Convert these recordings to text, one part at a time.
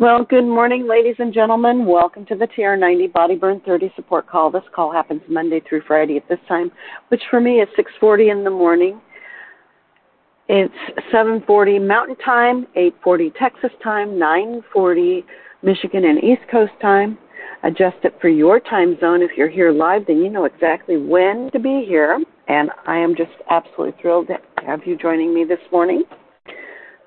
Well, good morning, ladies and gentlemen. Welcome to the TR90 Body Burn 30 support call. This call happens Monday through Friday at this time, which for me is 6:40 in the morning. It's 7:40 Mountain Time, 8:40 Texas Time, 9:40 Michigan and East Coast Time. Adjust it for your time zone. If you're here live, then you know exactly when to be here, and I am just absolutely thrilled to have you joining me this morning.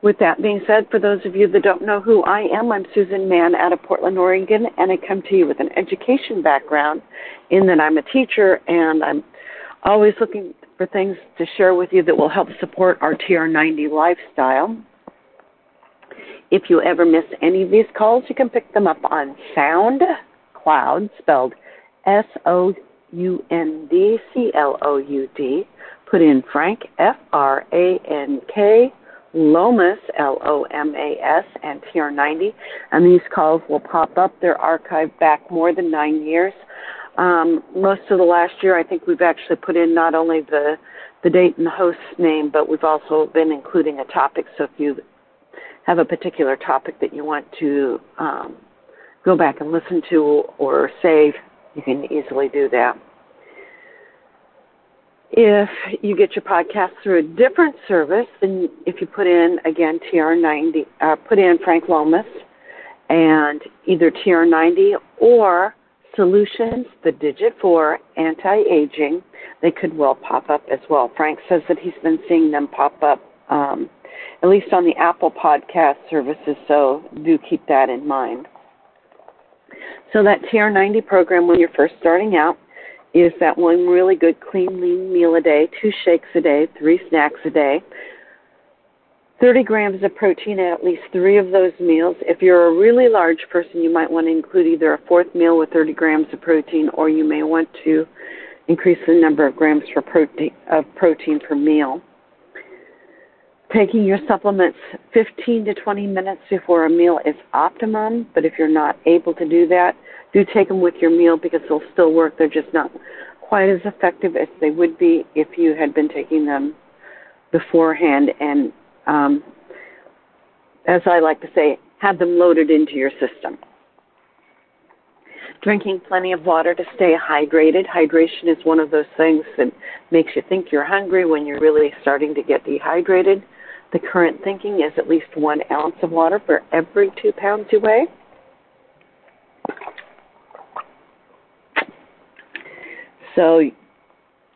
With that being said, for those of you that don't know who I am, I'm Susan Mann out of Portland, Oregon, and I come to you with an education background in that I'm a teacher and I'm always looking for things to share with you that will help support our TR90 lifestyle. If you ever miss any of these calls, you can pick them up on SoundCloud, spelled S O U N D C L O U D. Put in Frank, F R A N K Lomas, L O M A S, and TR90. And these calls will pop up. They're archived back more than nine years. Um, most of the last year, I think we've actually put in not only the the date and the host's name, but we've also been including a topic. So if you have a particular topic that you want to um, go back and listen to or save, you can easily do that. If you get your podcast through a different service, then if you put in again TR90, uh, put in Frank Lomas and either TR90 or Solutions, the Digit 4 Anti-Aging, they could well pop up as well. Frank says that he's been seeing them pop up um, at least on the Apple podcast services, so do keep that in mind. So that TR90 program when you're first starting out is that one really good clean lean meal a day, two shakes a day, three snacks a day, 30 grams of protein at least three of those meals. If you're a really large person, you might want to include either a fourth meal with 30 grams of protein, or you may want to increase the number of grams for protein, of protein per meal. Taking your supplements 15 to 20 minutes before a meal is optimum, but if you're not able to do that, do take them with your meal because they'll still work. They're just not quite as effective as they would be if you had been taking them beforehand and, um, as I like to say, have them loaded into your system. Drinking plenty of water to stay hydrated. Hydration is one of those things that makes you think you're hungry when you're really starting to get dehydrated. The current thinking is at least one ounce of water for every two pounds you weigh. So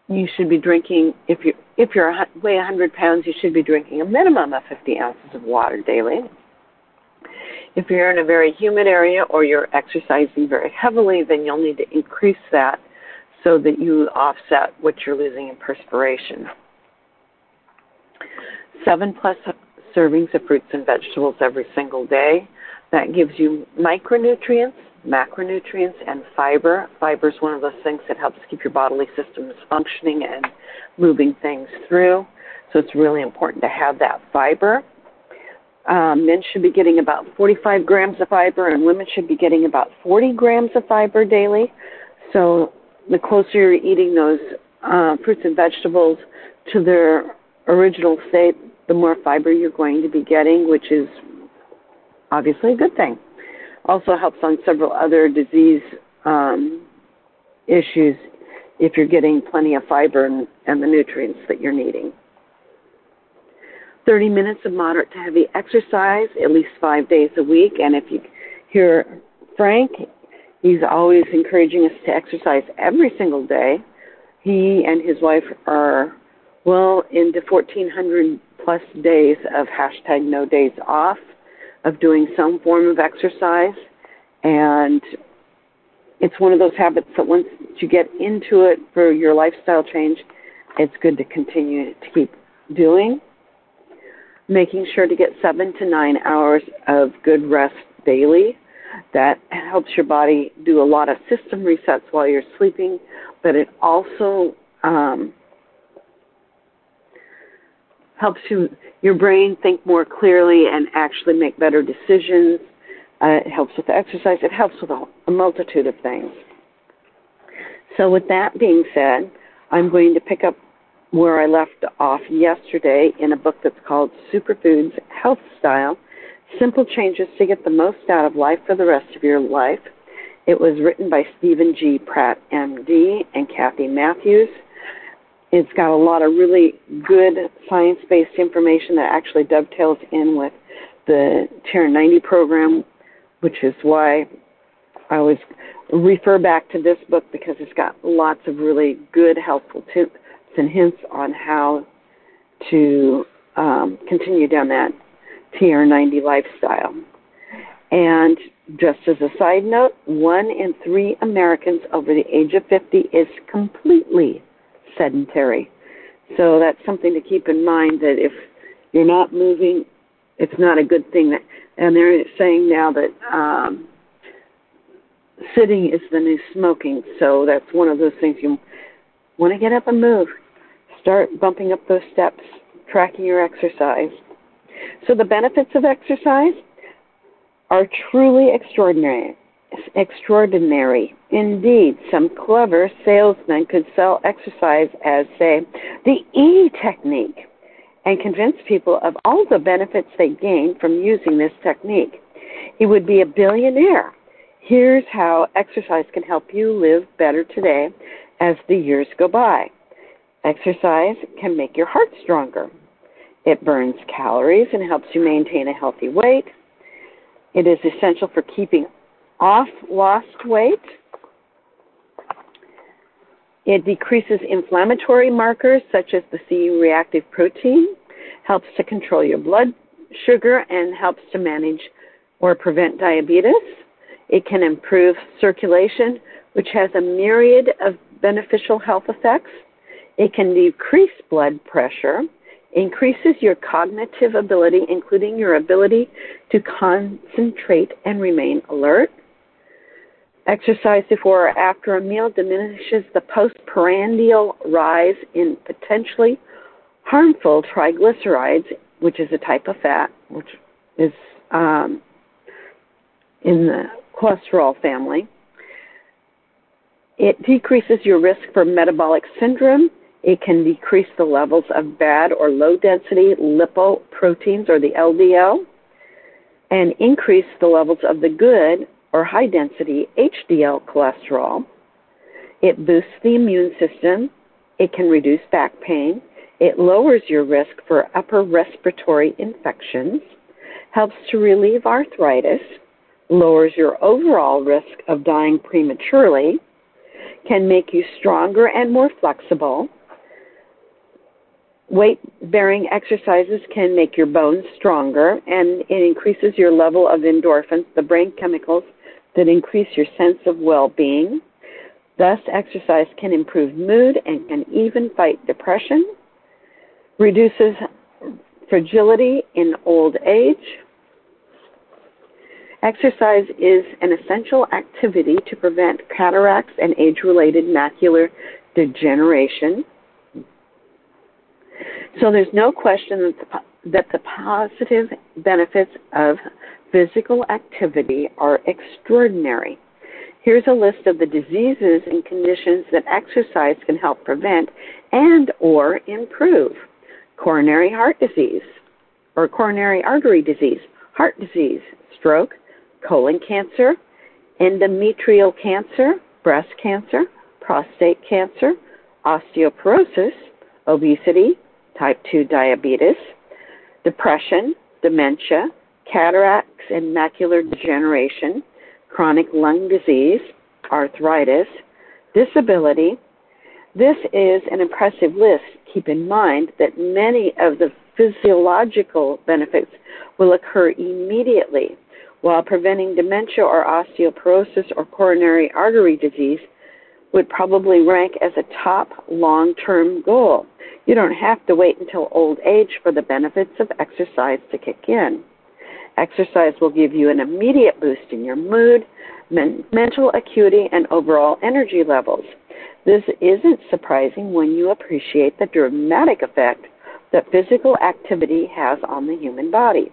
you should be drinking if you if you're weigh 100 pounds, you should be drinking a minimum of 50 ounces of water daily. If you're in a very humid area or you're exercising very heavily, then you'll need to increase that so that you offset what you're losing in perspiration. Seven plus servings of fruits and vegetables every single day. That gives you micronutrients macronutrients and fiber. Fiber is one of those things that helps keep your bodily systems functioning and moving things through. So it's really important to have that fiber. Um, men should be getting about 45 grams of fiber, and women should be getting about 40 grams of fiber daily. So the closer you're eating those uh, fruits and vegetables to their original state, the more fiber you're going to be getting, which is obviously a good thing also helps on several other disease um, issues if you're getting plenty of fiber and, and the nutrients that you're needing. 30 minutes of moderate to heavy exercise at least five days a week. And if you hear Frank, he's always encouraging us to exercise every single day. He and his wife are well into 1,400 plus days of hashtag no days off of doing some form of exercise. And it's one of those habits that once you get into it for your lifestyle change, it's good to continue to keep doing. Making sure to get seven to nine hours of good rest daily. That helps your body do a lot of system resets while you're sleeping, but it also um, helps you your brain think more clearly and actually make better decisions. Uh, it helps with exercise. It helps with a, a multitude of things. So, with that being said, I'm going to pick up where I left off yesterday in a book that's called Superfoods Health Style Simple Changes to Get the Most Out of Life for the Rest of Your Life. It was written by Steven G. Pratt, MD, and Kathy Matthews. It's got a lot of really good science based information that actually dovetails in with the TR90 program, which is why I always refer back to this book because it's got lots of really good, helpful tips and hints on how to um, continue down that TR90 lifestyle. And just as a side note, one in three Americans over the age of 50 is completely sedentary. So that's something to keep in mind that if you're not moving, it's not a good thing. That, and they're saying now that um, sitting is the new smoking. So that's one of those things you want to get up and move. Start bumping up those steps, tracking your exercise. So the benefits of exercise are truly extraordinary. Extraordinary. Indeed, some clever salesman could sell exercise as, say, the E technique and convince people of all the benefits they gain from using this technique. He would be a billionaire. Here's how exercise can help you live better today as the years go by. Exercise can make your heart stronger. It burns calories and helps you maintain a healthy weight. It is essential for keeping off lost weight. It decreases inflammatory markers such as the C reactive protein, helps to control your blood sugar, and helps to manage or prevent diabetes. It can improve circulation, which has a myriad of beneficial health effects. It can decrease blood pressure increases your cognitive ability, including your ability to concentrate and remain alert. Exercise before or after a meal diminishes the postprandial rise in potentially harmful triglycerides, which is a type of fat, which is um, in the cholesterol family. It decreases your risk for metabolic syndrome it can decrease the levels of bad or low density lipoproteins or the LDL and increase the levels of the good or high density HDL cholesterol. It boosts the immune system. It can reduce back pain. It lowers your risk for upper respiratory infections, helps to relieve arthritis, lowers your overall risk of dying prematurely, can make you stronger and more flexible, weight bearing exercises can make your bones stronger and it increases your level of endorphins, the brain chemicals that increase your sense of well being. Thus, exercise can improve mood and can even fight depression, reduces fragility in old age. Exercise is an essential activity to prevent cataracts and age related macular degeneration. So there's no question that the, that the positive benefits of physical activity are extraordinary. Here's a list of the diseases and conditions that exercise can help prevent and or improve. Coronary heart disease or coronary artery disease, heart disease, stroke, colon cancer, endometrial cancer, breast cancer, prostate cancer, osteoporosis, obesity, type 2 diabetes, depression, dementia, cataracts and macular degeneration, chronic lung disease, arthritis, disability. This is an impressive list. Keep in mind that many of the physiological benefits will occur immediately, while preventing dementia or osteoporosis or coronary artery disease would probably rank as a top long term goal. You don't have to wait until old age for the benefits of exercise to kick in. Exercise will give you an immediate boost in your mood, men- mental acuity, and overall energy levels. This isn't surprising when you appreciate the dramatic effect that physical activity has on the human body.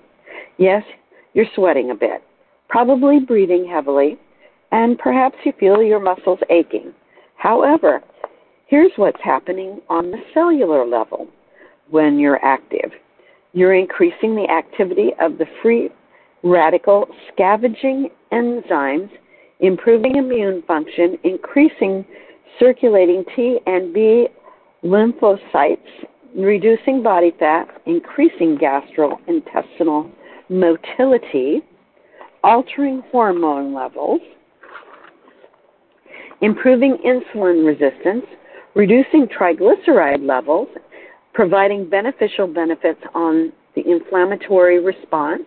Yes, you're sweating a bit, probably breathing heavily, and perhaps you feel your muscles aching. However, here's what's happening on the cellular level when you're active. You're increasing the activity of the free radical scavenging enzymes, improving immune function, increasing circulating T and B lymphocytes, reducing body fat, increasing gastrointestinal motility, altering hormone levels, improving insulin resistance, reducing triglyceride levels, providing beneficial benefits on the inflammatory response,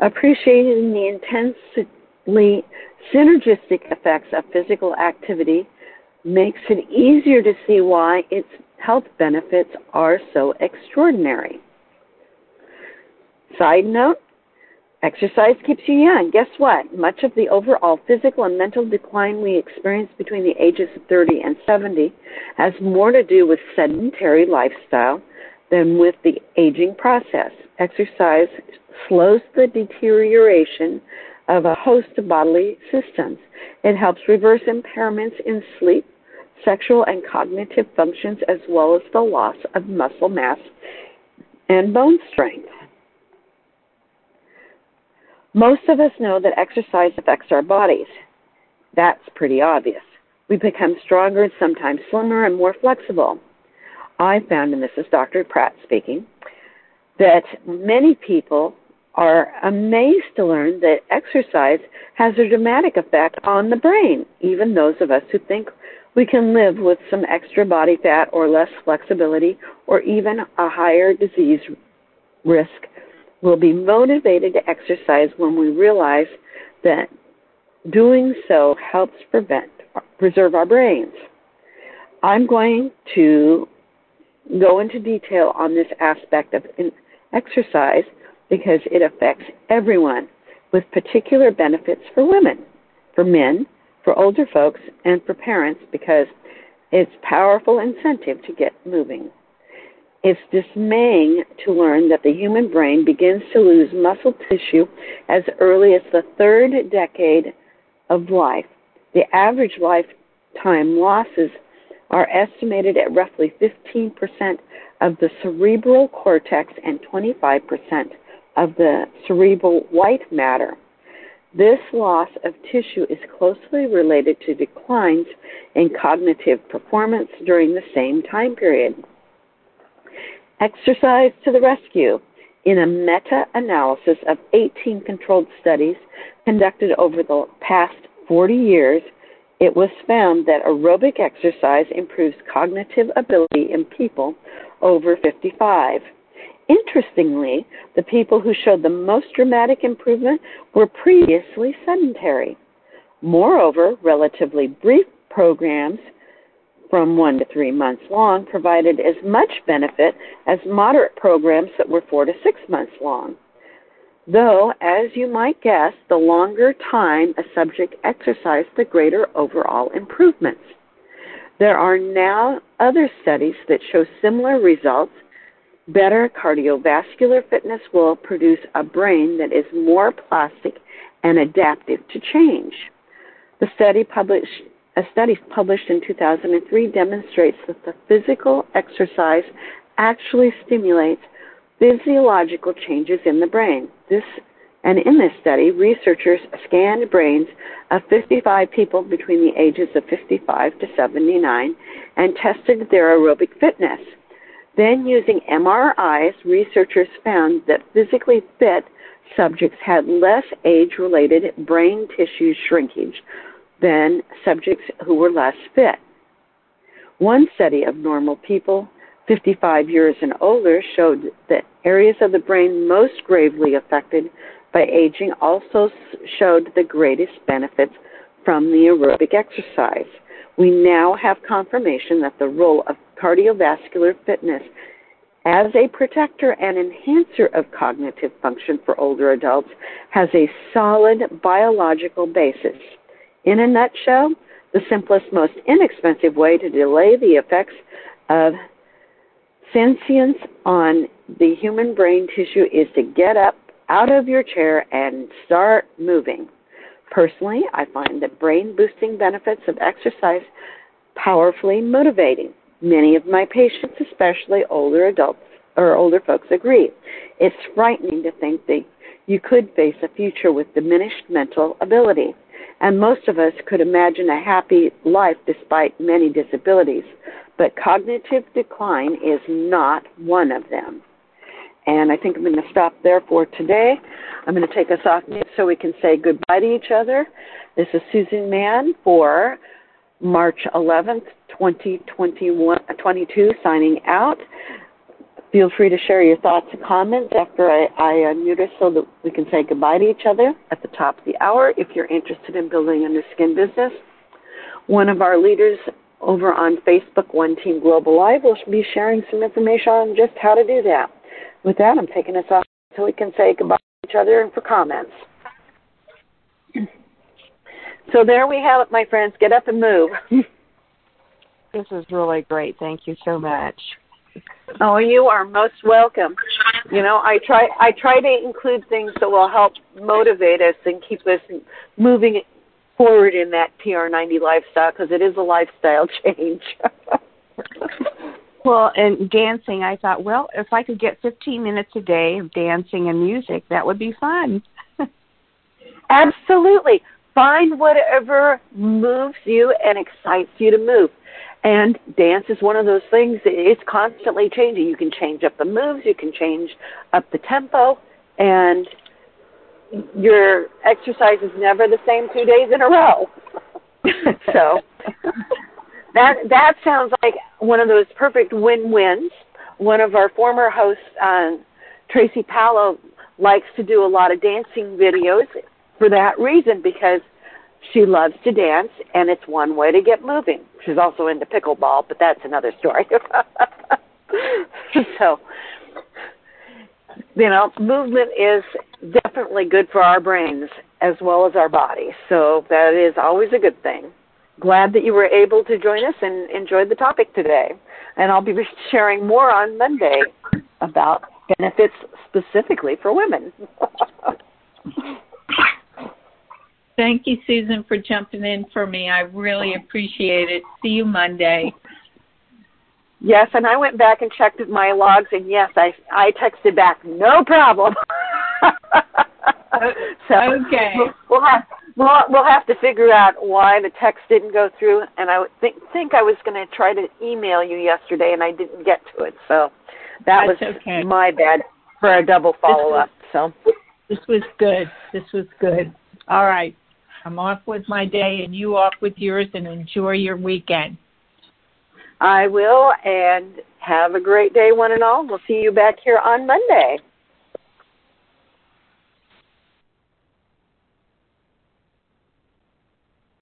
appreciating the intensely synergistic effects of physical activity makes it easier to see why its health benefits are so extraordinary. Side note exercise keeps you young. Guess what? Much of the overall physical and mental decline we experience between the ages of 30 and 70 has more to do with sedentary lifestyle than with the aging process. Exercise slows the deterioration of a host of bodily systems. It helps reverse impairments in sleep, sexual and cognitive functions, as well as the loss of muscle mass and bone strength. Most of us know that exercise affects our bodies. That's pretty obvious. We become stronger and sometimes slimmer and more flexible. I found, and this is Dr. Pratt speaking, that many people are amazed to learn that exercise has a dramatic effect on the brain, even those of us who think we can live with some extra body fat or less flexibility or even a higher disease risk will be motivated to exercise when we realize that doing so helps prevent preserve our brains. I'm going to go into detail on this aspect of exercise because it affects everyone with particular benefits for women, for men, for older folks, and for parents because it's powerful incentive to get moving. It's dismaying to learn that the human brain begins to lose muscle tissue as early as the third decade of life. The average lifetime losses are estimated at roughly 15% of the cerebral cortex and 25% of the cerebral white matter. This loss of tissue is closely related to declines in cognitive performance during the same time period. Exercise to the rescue. In a meta analysis of 18 controlled studies conducted over the past 40 years, it was found that aerobic exercise improves cognitive ability in people over 55. Interestingly, the people who showed the most dramatic improvement were previously sedentary. Moreover, relatively brief programs from one to three months long provided as much benefit as moderate programs that were four to six months long. Though, as you might guess, the longer time a subject exercised, the greater overall improvements. There are now other studies that show similar results. Better cardiovascular fitness will produce a brain that is more plastic and adaptive to change. The study published a study published in 2003 demonstrates that the physical exercise actually stimulates physiological changes in the brain. This and in this study, researchers scanned brains of 55 people between the ages of 55 to 79 and tested their aerobic fitness. Then, using MRIs, researchers found that physically fit subjects had less age related brain tissue shrinkage, than subjects who were less fit. One study of normal people, 55 years and older, showed that areas of the brain most gravely affected by aging also showed the greatest benefits from the aerobic exercise. We now have confirmation that the role of cardiovascular fitness as a protector and enhancer of cognitive function for older adults has a solid biological basis. In a nutshell, the simplest, most inexpensive way to delay the effects of senescence on the human brain tissue is to get up out of your chair and start moving. Personally, I find the brain boosting benefits of exercise powerfully motivating. Many of my patients, especially older adults or older folks, agree. It's frightening to think that you could face a future with diminished mental ability. And most of us could imagine a happy life despite many disabilities. But cognitive decline is not one of them. And I think I'm going to stop there for today. I'm going to take us off so we can say goodbye to each other. This is Susan Mann for March 11th, 2022, signing out. Feel free to share your thoughts and comments after I, I unmute us so that we can say goodbye to each other at the top of the hour if you're interested in building a Nu Skin business. One of our leaders over on Facebook, One Team Global Live, will be sharing some information on just how to do that. With that, I'm taking us off so we can say goodbye to each other and for comments. So there we have it, my friends. Get up and move. this is really great. Thank you so much. Oh, you are most welcome. You know, I try I try to include things that will help motivate us and keep us moving forward in that TR90 lifestyle because it is a lifestyle change. well, and dancing, I thought, well, if I could get 15 minutes a day of dancing and music, that would be fun. Absolutely. Find whatever moves you and excites you to move. And dance is one of those things, it's constantly changing. You can change up the moves, you can change up the tempo, and your exercise is never the same two days in a row. so that that sounds like one of those perfect win-wins. One of our former hosts, uh, Tracy Pallo, likes to do a lot of dancing videos for that reason because she loves to dance, and it's one way to get moving. She's also into pickleball, but that's another story. so, you know, movement is definitely good for our brains as well as our bodies. So that is always a good thing. Glad that you were able to join us and enjoyed the topic today. And I'll be sharing more on Monday about benefits specifically for women. Thank you, Susan, for jumping in for me. I really appreciate it. See you Monday. Yes, and I went back and checked my logs, and yes, I I texted back, no problem. so okay, we'll, we'll have we'll we'll have to figure out why the text didn't go through. And I think think I was going to try to email you yesterday, and I didn't get to it. So that That's was okay. my bad for a double follow up. So this was good. This was good. All right. I'm off with my day and you off with yours and enjoy your weekend. I will, and have a great day, one and all. We'll see you back here on Monday.